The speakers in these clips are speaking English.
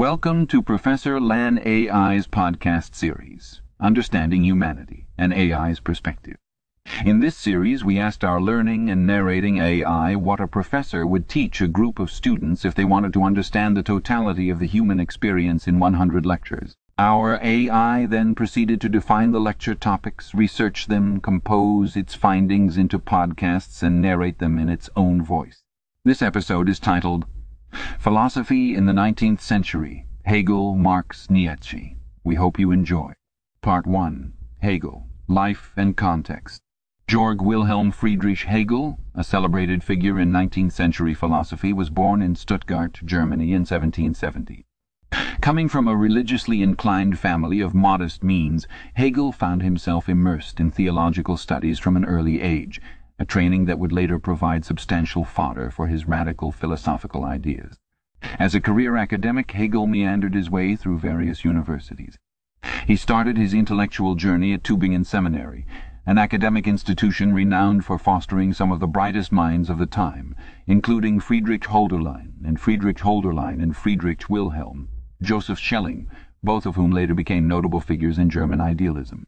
Welcome to Professor Lan AI's podcast series, Understanding Humanity, an AI's Perspective. In this series, we asked our learning and narrating AI what a professor would teach a group of students if they wanted to understand the totality of the human experience in 100 lectures. Our AI then proceeded to define the lecture topics, research them, compose its findings into podcasts, and narrate them in its own voice. This episode is titled Philosophy in the Nineteenth Century Hegel, Marx, Nietzsche. We hope you enjoy. Part 1 Hegel Life and Context Georg Wilhelm Friedrich Hegel, a celebrated figure in nineteenth century philosophy, was born in Stuttgart, Germany in 1770. Coming from a religiously inclined family of modest means, Hegel found himself immersed in theological studies from an early age a training that would later provide substantial fodder for his radical philosophical ideas. As a career academic, Hegel meandered his way through various universities. He started his intellectual journey at Tübingen Seminary, an academic institution renowned for fostering some of the brightest minds of the time, including Friedrich Hölderlin and Friedrich Hölderlin and Friedrich Wilhelm, Joseph Schelling, both of whom later became notable figures in German idealism.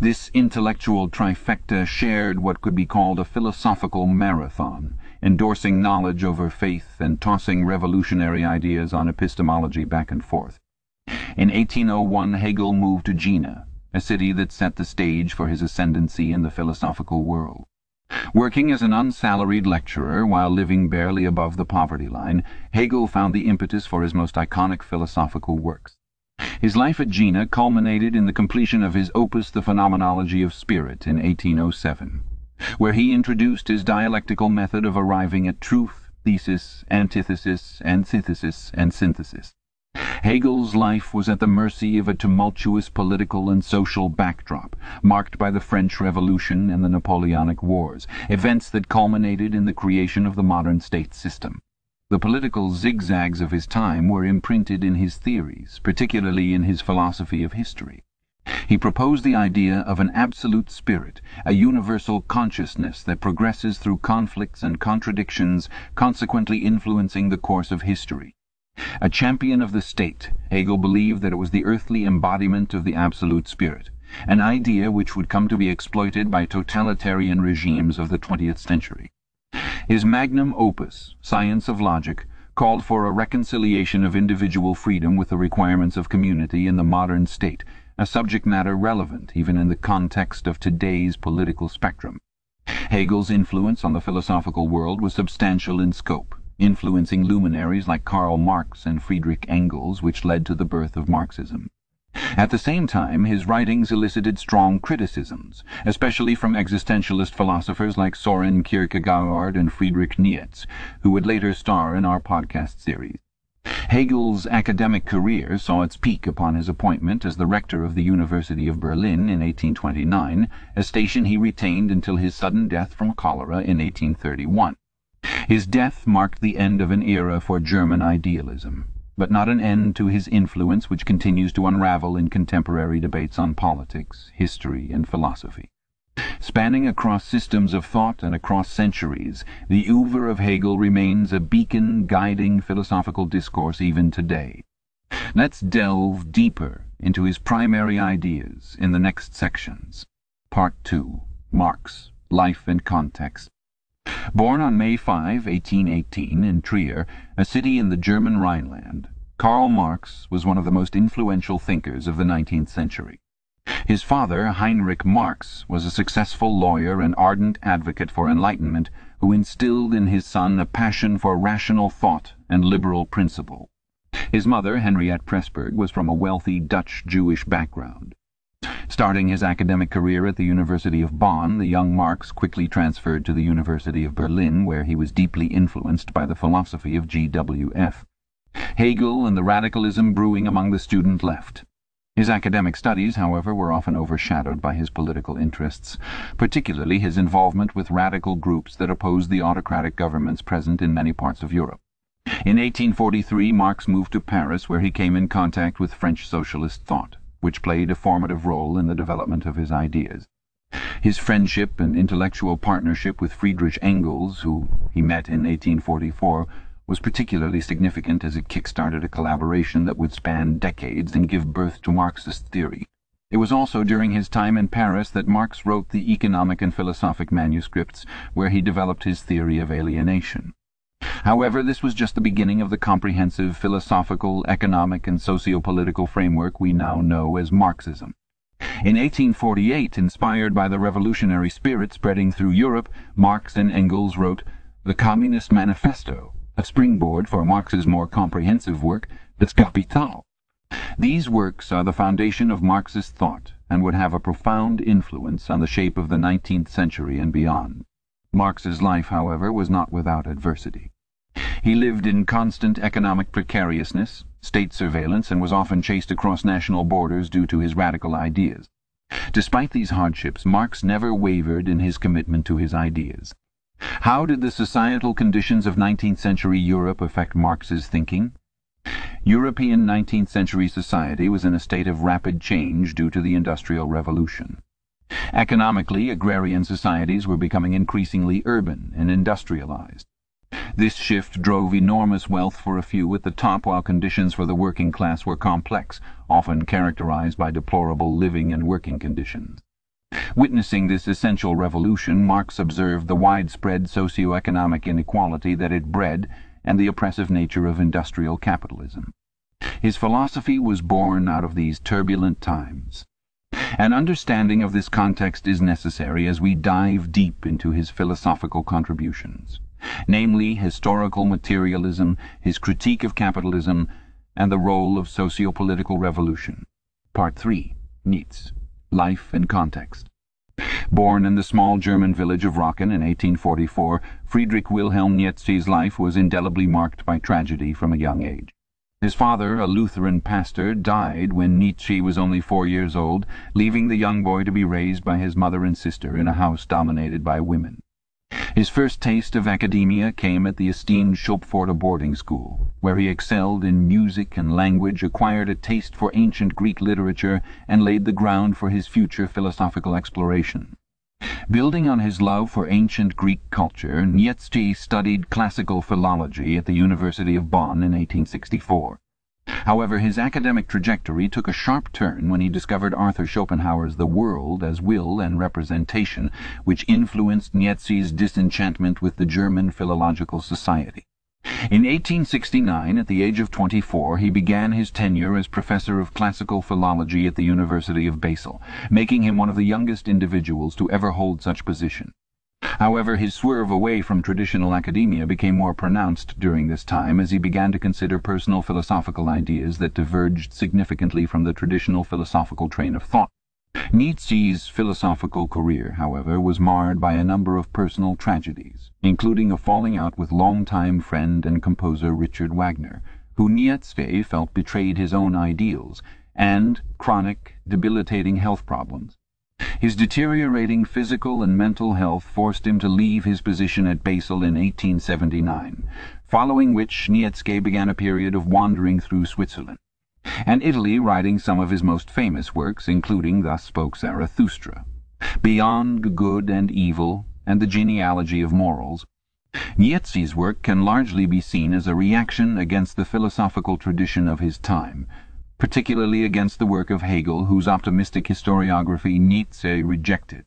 This intellectual trifecta shared what could be called a philosophical marathon, endorsing knowledge over faith and tossing revolutionary ideas on epistemology back and forth. In 1801 Hegel moved to Jena, a city that set the stage for his ascendancy in the philosophical world. Working as an unsalaried lecturer while living barely above the poverty line, Hegel found the impetus for his most iconic philosophical works. His life at Jena culminated in the completion of his opus The Phenomenology of Spirit in 1807, where he introduced his dialectical method of arriving at truth, thesis, antithesis, antithesis, and synthesis. Hegel's life was at the mercy of a tumultuous political and social backdrop, marked by the French Revolution and the Napoleonic Wars, events that culminated in the creation of the modern state system. The political zigzags of his time were imprinted in his theories, particularly in his philosophy of history. He proposed the idea of an absolute spirit, a universal consciousness that progresses through conflicts and contradictions, consequently influencing the course of history. A champion of the state, Hegel believed that it was the earthly embodiment of the absolute spirit, an idea which would come to be exploited by totalitarian regimes of the twentieth century. His magnum opus, Science of Logic, called for a reconciliation of individual freedom with the requirements of community in the modern state, a subject matter relevant even in the context of today's political spectrum. Hegel's influence on the philosophical world was substantial in scope, influencing luminaries like Karl Marx and Friedrich Engels, which led to the birth of Marxism. At the same time his writings elicited strong criticisms, especially from existentialist philosophers like Soren Kierkegaard and Friedrich Nietzsche, who would later star in our podcast series. Hegel's academic career saw its peak upon his appointment as the rector of the University of Berlin in 1829, a station he retained until his sudden death from cholera in 1831. His death marked the end of an era for German idealism but not an end to his influence which continues to unravel in contemporary debates on politics, history, and philosophy. Spanning across systems of thought and across centuries, the oeuvre of Hegel remains a beacon guiding philosophical discourse even today. Let's delve deeper into his primary ideas in the next sections. Part 2 Marx Life and Context Born on May 5, 1818, in Trier, a city in the German Rhineland, Karl Marx was one of the most influential thinkers of the nineteenth century. His father, Heinrich Marx, was a successful lawyer and ardent advocate for enlightenment who instilled in his son a passion for rational thought and liberal principle. His mother, Henriette Presburg, was from a wealthy Dutch Jewish background. Starting his academic career at the University of Bonn, the young Marx quickly transferred to the University of Berlin, where he was deeply influenced by the philosophy of G.W.F. Hegel and the radicalism brewing among the student left. His academic studies, however, were often overshadowed by his political interests, particularly his involvement with radical groups that opposed the autocratic governments present in many parts of Europe. In 1843 Marx moved to Paris, where he came in contact with French socialist thought which played a formative role in the development of his ideas. His friendship and intellectual partnership with Friedrich Engels, who he met in 1844, was particularly significant as it kick-started a collaboration that would span decades and give birth to Marxist theory. It was also during his time in Paris that Marx wrote the economic and philosophic manuscripts where he developed his theory of alienation. However, this was just the beginning of the comprehensive philosophical, economic and socio-political framework we now know as Marxism. In 1848, inspired by the revolutionary spirit spreading through Europe, Marx and Engels wrote the Communist Manifesto, a springboard for Marx's more comprehensive work, Das Kapital. These works are the foundation of Marxist thought and would have a profound influence on the shape of the nineteenth century and beyond. Marx's life, however, was not without adversity. He lived in constant economic precariousness, state surveillance, and was often chased across national borders due to his radical ideas. Despite these hardships, Marx never wavered in his commitment to his ideas. How did the societal conditions of nineteenth century Europe affect Marx's thinking? European nineteenth century society was in a state of rapid change due to the Industrial Revolution. Economically, agrarian societies were becoming increasingly urban and industrialized. This shift drove enormous wealth for a few at the top while conditions for the working class were complex, often characterized by deplorable living and working conditions. Witnessing this essential revolution, Marx observed the widespread socio-economic inequality that it bred and the oppressive nature of industrial capitalism. His philosophy was born out of these turbulent times. An understanding of this context is necessary as we dive deep into his philosophical contributions namely historical materialism, his critique of capitalism, and the role of socio-political revolution. Part 3. Nietzsche. Life and Context. Born in the small German village of Rocken in 1844, Friedrich Wilhelm Nietzsche's life was indelibly marked by tragedy from a young age. His father, a Lutheran pastor, died when Nietzsche was only four years old, leaving the young boy to be raised by his mother and sister in a house dominated by women. His first taste of academia came at the esteemed Schulpforta boarding school, where he excelled in music and language, acquired a taste for ancient Greek literature, and laid the ground for his future philosophical exploration. Building on his love for ancient Greek culture, Nietzsche studied classical philology at the University of Bonn in 1864. However, his academic trajectory took a sharp turn when he discovered Arthur Schopenhauer's The World as Will and Representation, which influenced Nietzsche's disenchantment with the German Philological Society. In 1869, at the age of 24, he began his tenure as professor of classical philology at the University of Basel, making him one of the youngest individuals to ever hold such position. However, his swerve away from traditional academia became more pronounced during this time as he began to consider personal philosophical ideas that diverged significantly from the traditional philosophical train of thought. Nietzsche's philosophical career, however, was marred by a number of personal tragedies, including a falling out with long-time friend and composer Richard Wagner, who Nietzsche felt betrayed his own ideals, and chronic, debilitating health problems. His deteriorating physical and mental health forced him to leave his position at Basel in 1879, following which Nietzsche began a period of wandering through Switzerland and Italy writing some of his most famous works, including Thus Spoke Zarathustra, Beyond Good and Evil, and The Genealogy of Morals. Nietzsche's work can largely be seen as a reaction against the philosophical tradition of his time, particularly against the work of Hegel, whose optimistic historiography Nietzsche rejected.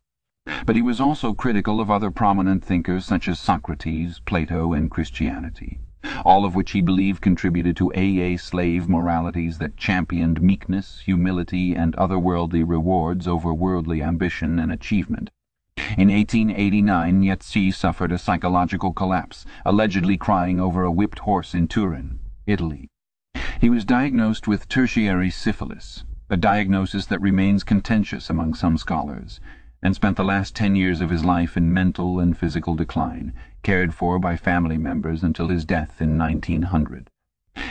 But he was also critical of other prominent thinkers such as Socrates, Plato, and Christianity, all of which he believed contributed to AA slave moralities that championed meekness, humility, and otherworldly rewards over worldly ambition and achievement. In 1889 Nietzsche suffered a psychological collapse, allegedly crying over a whipped horse in Turin, Italy. He was diagnosed with tertiary syphilis, a diagnosis that remains contentious among some scholars, and spent the last ten years of his life in mental and physical decline, cared for by family members until his death in 1900.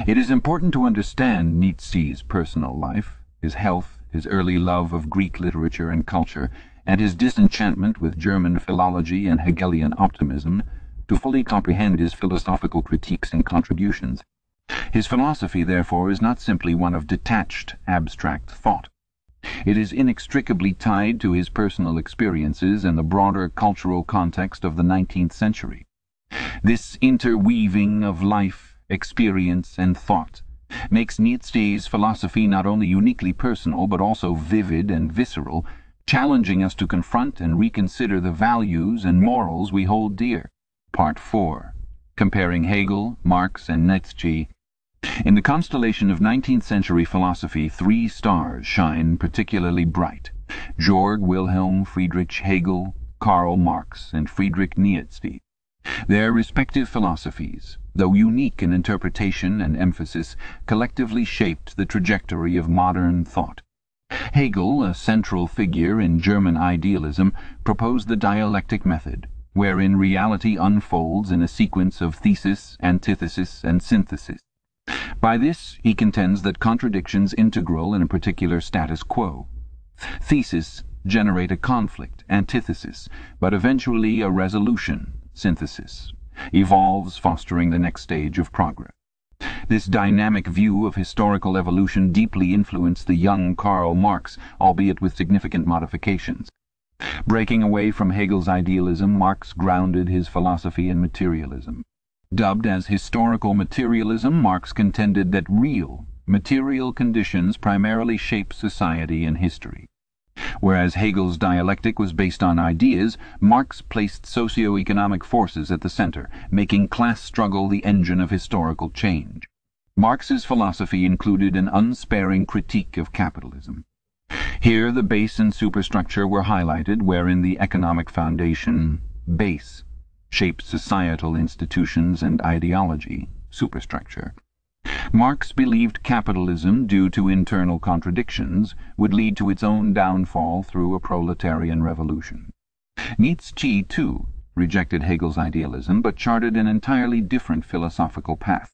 It is important to understand Nietzsche's personal life, his health, his early love of Greek literature and culture, and his disenchantment with German philology and Hegelian optimism, to fully comprehend his philosophical critiques and contributions. His philosophy, therefore, is not simply one of detached, abstract thought. It is inextricably tied to his personal experiences and the broader cultural context of the nineteenth century. This interweaving of life, experience, and thought makes Nietzsche's philosophy not only uniquely personal but also vivid and visceral, challenging us to confront and reconsider the values and morals we hold dear. Part 4. Comparing Hegel, Marx, and Nietzsche. In the constellation of nineteenth century philosophy three stars shine particularly bright. Georg Wilhelm Friedrich Hegel, Karl Marx, and Friedrich Nietzsche. Their respective philosophies, though unique in interpretation and emphasis, collectively shaped the trajectory of modern thought. Hegel, a central figure in German idealism, proposed the dialectic method, wherein reality unfolds in a sequence of thesis, antithesis, and synthesis. By this he contends that contradictions integral in a particular status quo. Thesis generate a conflict, antithesis, but eventually a resolution, synthesis, evolves fostering the next stage of progress. This dynamic view of historical evolution deeply influenced the young Karl Marx, albeit with significant modifications. Breaking away from Hegel's idealism, Marx grounded his philosophy in materialism. Dubbed as historical materialism, Marx contended that real, material conditions primarily shape society and history. Whereas Hegel's dialectic was based on ideas, Marx placed socio-economic forces at the center, making class struggle the engine of historical change. Marx's philosophy included an unsparing critique of capitalism. Here the base and superstructure were highlighted, wherein the economic foundation, base, shaped societal institutions and ideology, superstructure. Marx believed capitalism, due to internal contradictions, would lead to its own downfall through a proletarian revolution. Nietzsche, too, rejected Hegel's idealism, but charted an entirely different philosophical path.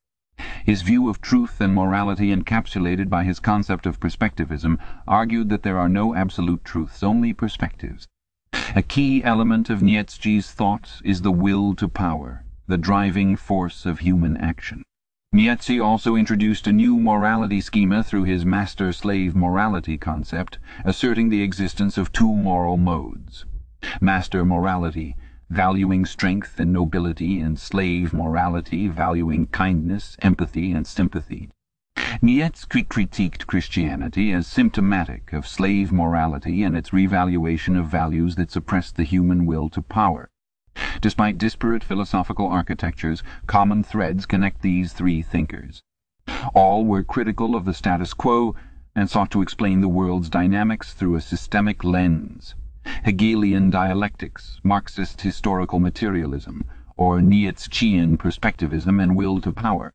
His view of truth and morality encapsulated by his concept of perspectivism argued that there are no absolute truths, only perspectives. A key element of Nietzsche's thought is the will to power, the driving force of human action. Nietzsche also introduced a new morality schema through his master-slave morality concept, asserting the existence of two moral modes. Master morality, valuing strength and nobility, and slave morality, valuing kindness, empathy, and sympathy. Nietzsche critiqued Christianity as symptomatic of slave morality and its revaluation of values that suppressed the human will to power. Despite disparate philosophical architectures, common threads connect these three thinkers. All were critical of the status quo and sought to explain the world's dynamics through a systemic lens. Hegelian dialectics, Marxist historical materialism, or Nietzschean perspectivism and will to power.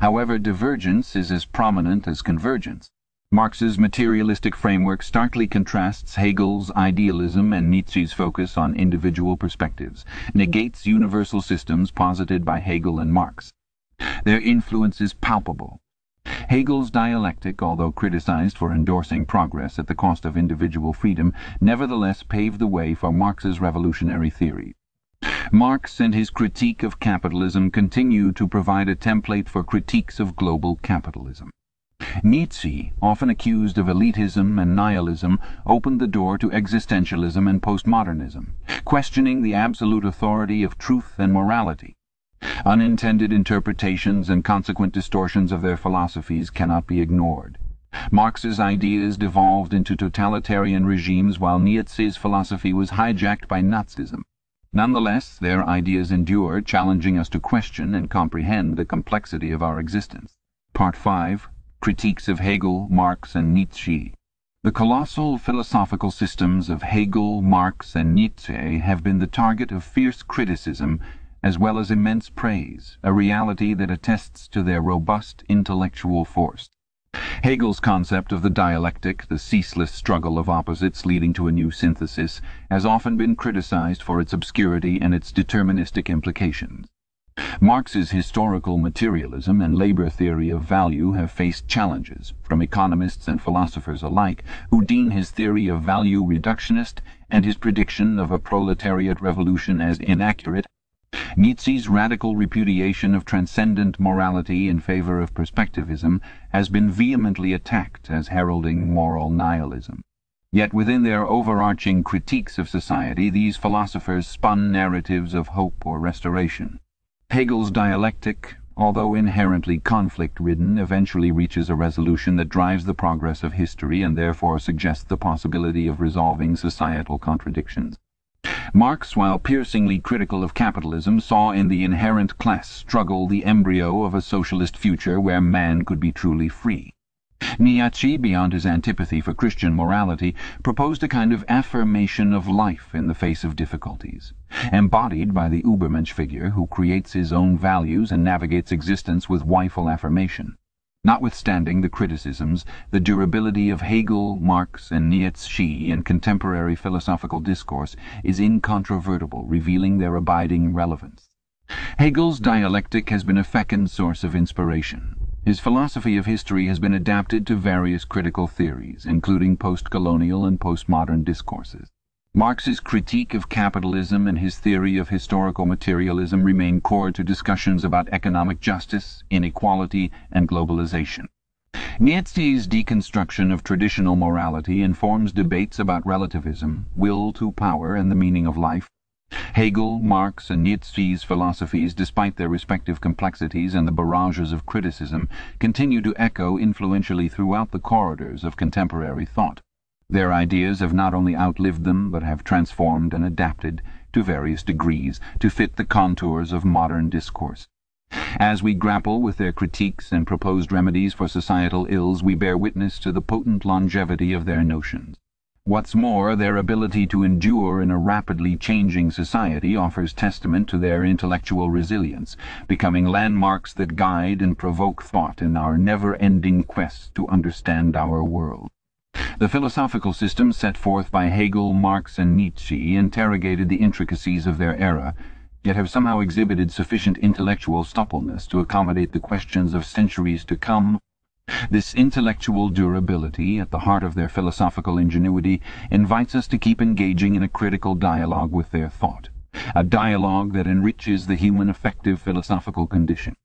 However, divergence is as prominent as convergence. Marx's materialistic framework starkly contrasts Hegel's idealism and Nietzsche's focus on individual perspectives, negates universal systems posited by Hegel and Marx. Their influence is palpable. Hegel's dialectic, although criticized for endorsing progress at the cost of individual freedom, nevertheless paved the way for Marx's revolutionary theory. Marx and his critique of capitalism continue to provide a template for critiques of global capitalism. Nietzsche, often accused of elitism and nihilism, opened the door to existentialism and postmodernism, questioning the absolute authority of truth and morality. Unintended interpretations and consequent distortions of their philosophies cannot be ignored. Marx's ideas devolved into totalitarian regimes while Nietzsche's philosophy was hijacked by Nazism. Nonetheless, their ideas endure, challenging us to question and comprehend the complexity of our existence. Part 5 Critiques of Hegel, Marx, and Nietzsche. The colossal philosophical systems of Hegel, Marx, and Nietzsche have been the target of fierce criticism as well as immense praise, a reality that attests to their robust intellectual force. Hegel's concept of the dialectic, the ceaseless struggle of opposites leading to a new synthesis, has often been criticized for its obscurity and its deterministic implications. Marx's historical materialism and labor theory of value have faced challenges from economists and philosophers alike who deem his theory of value reductionist and his prediction of a proletariat revolution as inaccurate. Nietzsche's radical repudiation of transcendent morality in favor of perspectivism has been vehemently attacked as heralding moral nihilism. Yet within their overarching critiques of society these philosophers spun narratives of hope or restoration. Hegel's dialectic, although inherently conflict-ridden, eventually reaches a resolution that drives the progress of history and therefore suggests the possibility of resolving societal contradictions. Marx, while piercingly critical of capitalism, saw in the inherent class struggle the embryo of a socialist future where man could be truly free. Nietzsche, beyond his antipathy for Christian morality, proposed a kind of affirmation of life in the face of difficulties, embodied by the Ubermensch figure who creates his own values and navigates existence with wifeful affirmation. Notwithstanding the criticisms, the durability of Hegel, Marx and Nietzsche in contemporary philosophical discourse is incontrovertible, revealing their abiding relevance. Hegel's dialectic has been a fecund source of inspiration. His philosophy of history has been adapted to various critical theories, including post-colonial and postmodern discourses. Marx's critique of capitalism and his theory of historical materialism remain core to discussions about economic justice, inequality, and globalization. Nietzsche's deconstruction of traditional morality informs debates about relativism, will to power, and the meaning of life. Hegel, Marx and Nietzsche's philosophies, despite their respective complexities and the barrages of criticism, continue to echo influentially throughout the corridors of contemporary thought. Their ideas have not only outlived them, but have transformed and adapted, to various degrees, to fit the contours of modern discourse. As we grapple with their critiques and proposed remedies for societal ills, we bear witness to the potent longevity of their notions. What's more, their ability to endure in a rapidly changing society offers testament to their intellectual resilience, becoming landmarks that guide and provoke thought in our never-ending quest to understand our world. The philosophical system set forth by Hegel, Marx and Nietzsche interrogated the intricacies of their era, yet have somehow exhibited sufficient intellectual suppleness to accommodate the questions of centuries to come this intellectual durability, at the heart of their philosophical ingenuity, invites us to keep engaging in a critical dialogue with their thought, a dialogue that enriches the human affective philosophical condition.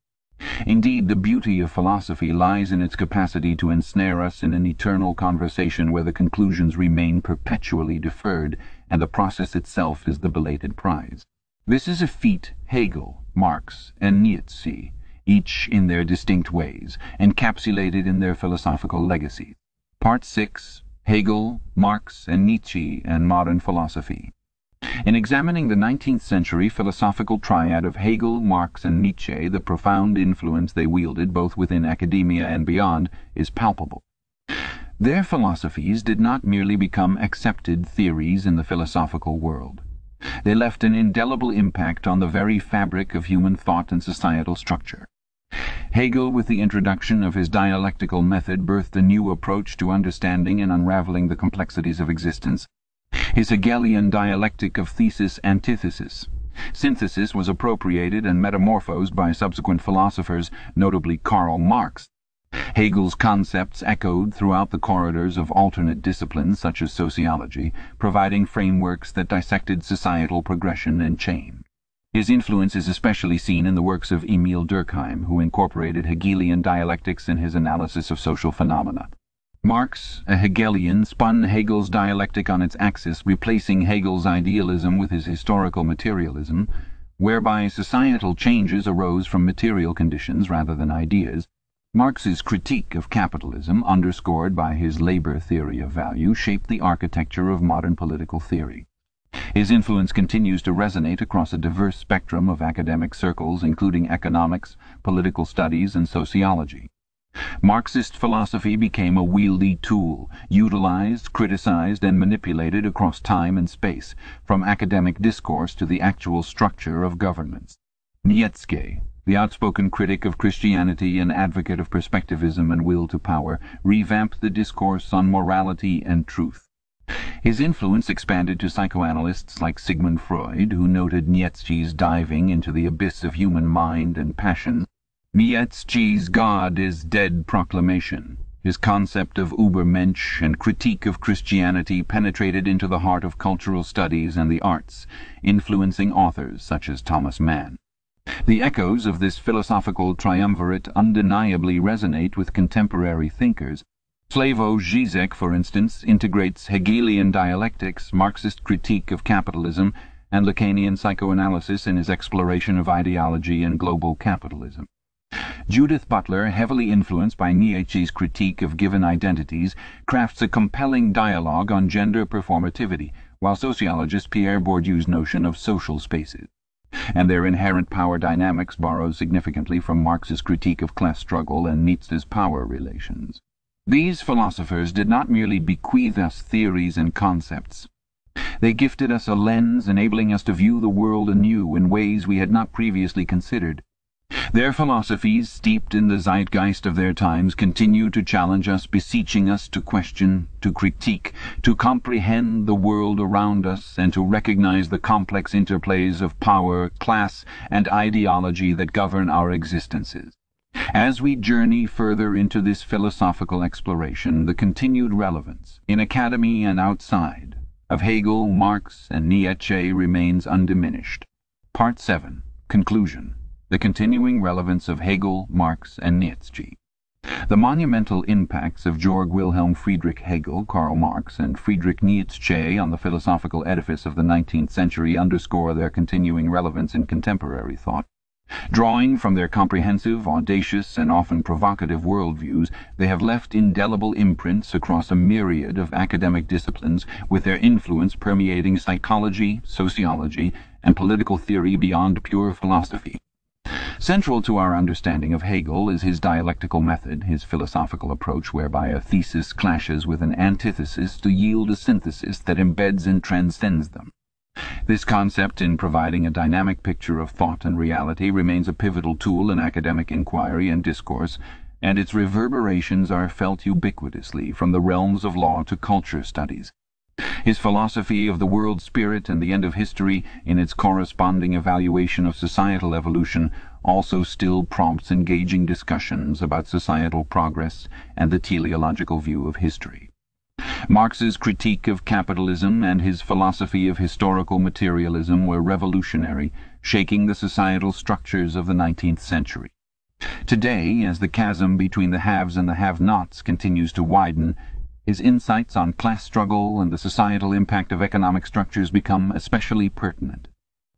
Indeed, the beauty of philosophy lies in its capacity to ensnare us in an eternal conversation where the conclusions remain perpetually deferred, and the process itself is the belated prize. This is a feat Hegel, Marx, and Nietzsche each in their distinct ways, encapsulated in their philosophical legacies. Part 6 Hegel, Marx and Nietzsche and Modern Philosophy In examining the nineteenth century philosophical triad of Hegel, Marx and Nietzsche, the profound influence they wielded both within academia and beyond is palpable. Their philosophies did not merely become accepted theories in the philosophical world. They left an indelible impact on the very fabric of human thought and societal structure. Hegel, with the introduction of his dialectical method, birthed a new approach to understanding and unravelling the complexities of existence. His Hegelian dialectic of thesis-antithesis. Synthesis was appropriated and metamorphosed by subsequent philosophers, notably Karl Marx. Hegel's concepts echoed throughout the corridors of alternate disciplines such as sociology, providing frameworks that dissected societal progression and change. His influence is especially seen in the works of Emil Durkheim, who incorporated Hegelian dialectics in his analysis of social phenomena. Marx, a Hegelian, spun Hegel's dialectic on its axis, replacing Hegel's idealism with his historical materialism, whereby societal changes arose from material conditions rather than ideas, Marx's critique of capitalism, underscored by his labour theory of value, shaped the architecture of modern political theory. His influence continues to resonate across a diverse spectrum of academic circles, including economics, political studies, and sociology. Marxist philosophy became a wieldy tool, utilized, criticized, and manipulated across time and space, from academic discourse to the actual structure of governments. Nietzsche the outspoken critic of Christianity and advocate of perspectivism and will to power, revamped the discourse on morality and truth. His influence expanded to psychoanalysts like Sigmund Freud, who noted Nietzsche's diving into the abyss of human mind and passion. Nietzsche's God is dead proclamation, his concept of Ubermensch and critique of Christianity penetrated into the heart of cultural studies and the arts, influencing authors such as Thomas Mann. The echoes of this philosophical triumvirate undeniably resonate with contemporary thinkers. Slavoj Žižek, for instance, integrates Hegelian dialectics, Marxist critique of capitalism, and Lacanian psychoanalysis in his exploration of ideology and global capitalism. Judith Butler, heavily influenced by Nietzsche's critique of given identities, crafts a compelling dialogue on gender performativity, while sociologist Pierre Bourdieu's notion of social spaces and their inherent power dynamics borrow significantly from Marx's critique of class struggle and Nietzsche's power relations. These philosophers did not merely bequeath us theories and concepts. They gifted us a lens enabling us to view the world anew in ways we had not previously considered. Their philosophies, steeped in the zeitgeist of their times, continue to challenge us, beseeching us to question, to critique, to comprehend the world around us, and to recognize the complex interplays of power, class, and ideology that govern our existences. As we journey further into this philosophical exploration, the continued relevance, in academy and outside, of Hegel, Marx, and Nietzsche remains undiminished. Part 7. Conclusion the continuing relevance of Hegel, Marx, and Nietzsche. The monumental impacts of Georg Wilhelm Friedrich Hegel, Karl Marx, and Friedrich Nietzsche on the philosophical edifice of the nineteenth century underscore their continuing relevance in contemporary thought. Drawing from their comprehensive, audacious, and often provocative worldviews, they have left indelible imprints across a myriad of academic disciplines, with their influence permeating psychology, sociology, and political theory beyond pure philosophy. Central to our understanding of Hegel is his dialectical method, his philosophical approach whereby a thesis clashes with an antithesis to yield a synthesis that embeds and transcends them. This concept, in providing a dynamic picture of thought and reality, remains a pivotal tool in academic inquiry and discourse, and its reverberations are felt ubiquitously from the realms of law to culture studies. His philosophy of the world spirit and the end of history, in its corresponding evaluation of societal evolution, also still prompts engaging discussions about societal progress and the teleological view of history. Marx's critique of capitalism and his philosophy of historical materialism were revolutionary, shaking the societal structures of the nineteenth century. Today, as the chasm between the haves and the have-nots continues to widen, his insights on class struggle and the societal impact of economic structures become especially pertinent.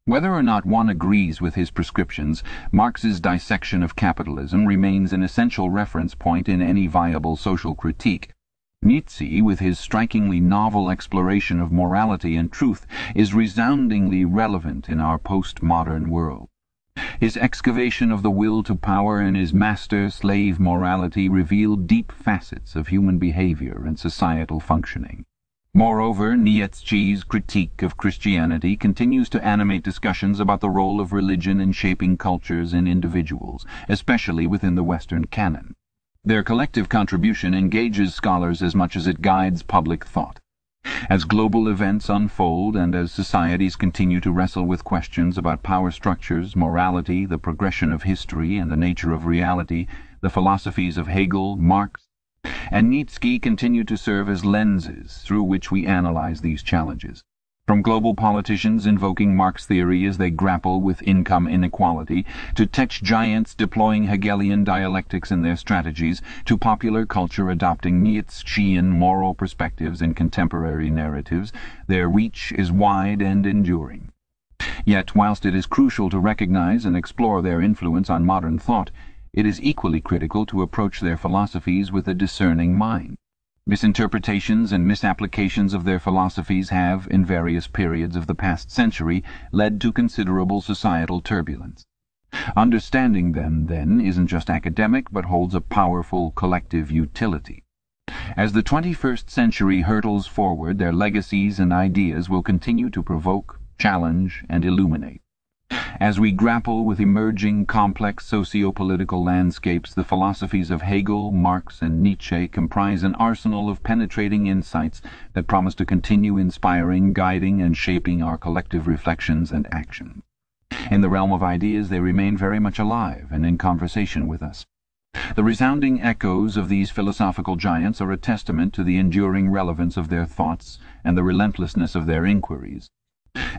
Whether or not one agrees with his prescriptions, Marx's dissection of capitalism remains an essential reference point in any viable social critique. Nietzsche, with his strikingly novel exploration of morality and truth, is resoundingly relevant in our post-modern world. His excavation of the will to power and his master-slave morality reveal deep facets of human behavior and societal functioning. Moreover, Nietzsche's critique of Christianity continues to animate discussions about the role of religion in shaping cultures and individuals, especially within the Western canon. Their collective contribution engages scholars as much as it guides public thought. As global events unfold and as societies continue to wrestle with questions about power structures, morality, the progression of history, and the nature of reality, the philosophies of Hegel, Marx, and Nietzsche continue to serve as lenses through which we analyze these challenges. From global politicians invoking Marx theory as they grapple with income inequality, to tech giants deploying Hegelian dialectics in their strategies, to popular culture adopting Nietzschean moral perspectives in contemporary narratives, their reach is wide and enduring. Yet, whilst it is crucial to recognize and explore their influence on modern thought, it is equally critical to approach their philosophies with a discerning mind. Misinterpretations and misapplications of their philosophies have, in various periods of the past century, led to considerable societal turbulence. Understanding them, then, isn't just academic, but holds a powerful collective utility. As the 21st century hurtles forward, their legacies and ideas will continue to provoke, challenge, and illuminate. As we grapple with emerging complex socio-political landscapes, the philosophies of Hegel, Marx, and Nietzsche comprise an arsenal of penetrating insights that promise to continue inspiring, guiding, and shaping our collective reflections and action. In the realm of ideas they remain very much alive and in conversation with us. The resounding echoes of these philosophical giants are a testament to the enduring relevance of their thoughts and the relentlessness of their inquiries.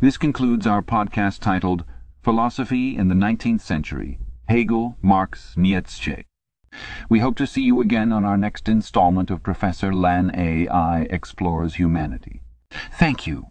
This concludes our podcast titled Philosophy in the Nineteenth Century Hegel, Marx, Nietzsche. We hope to see you again on our next installment of Professor Lan A. I. Explores Humanity. Thank you.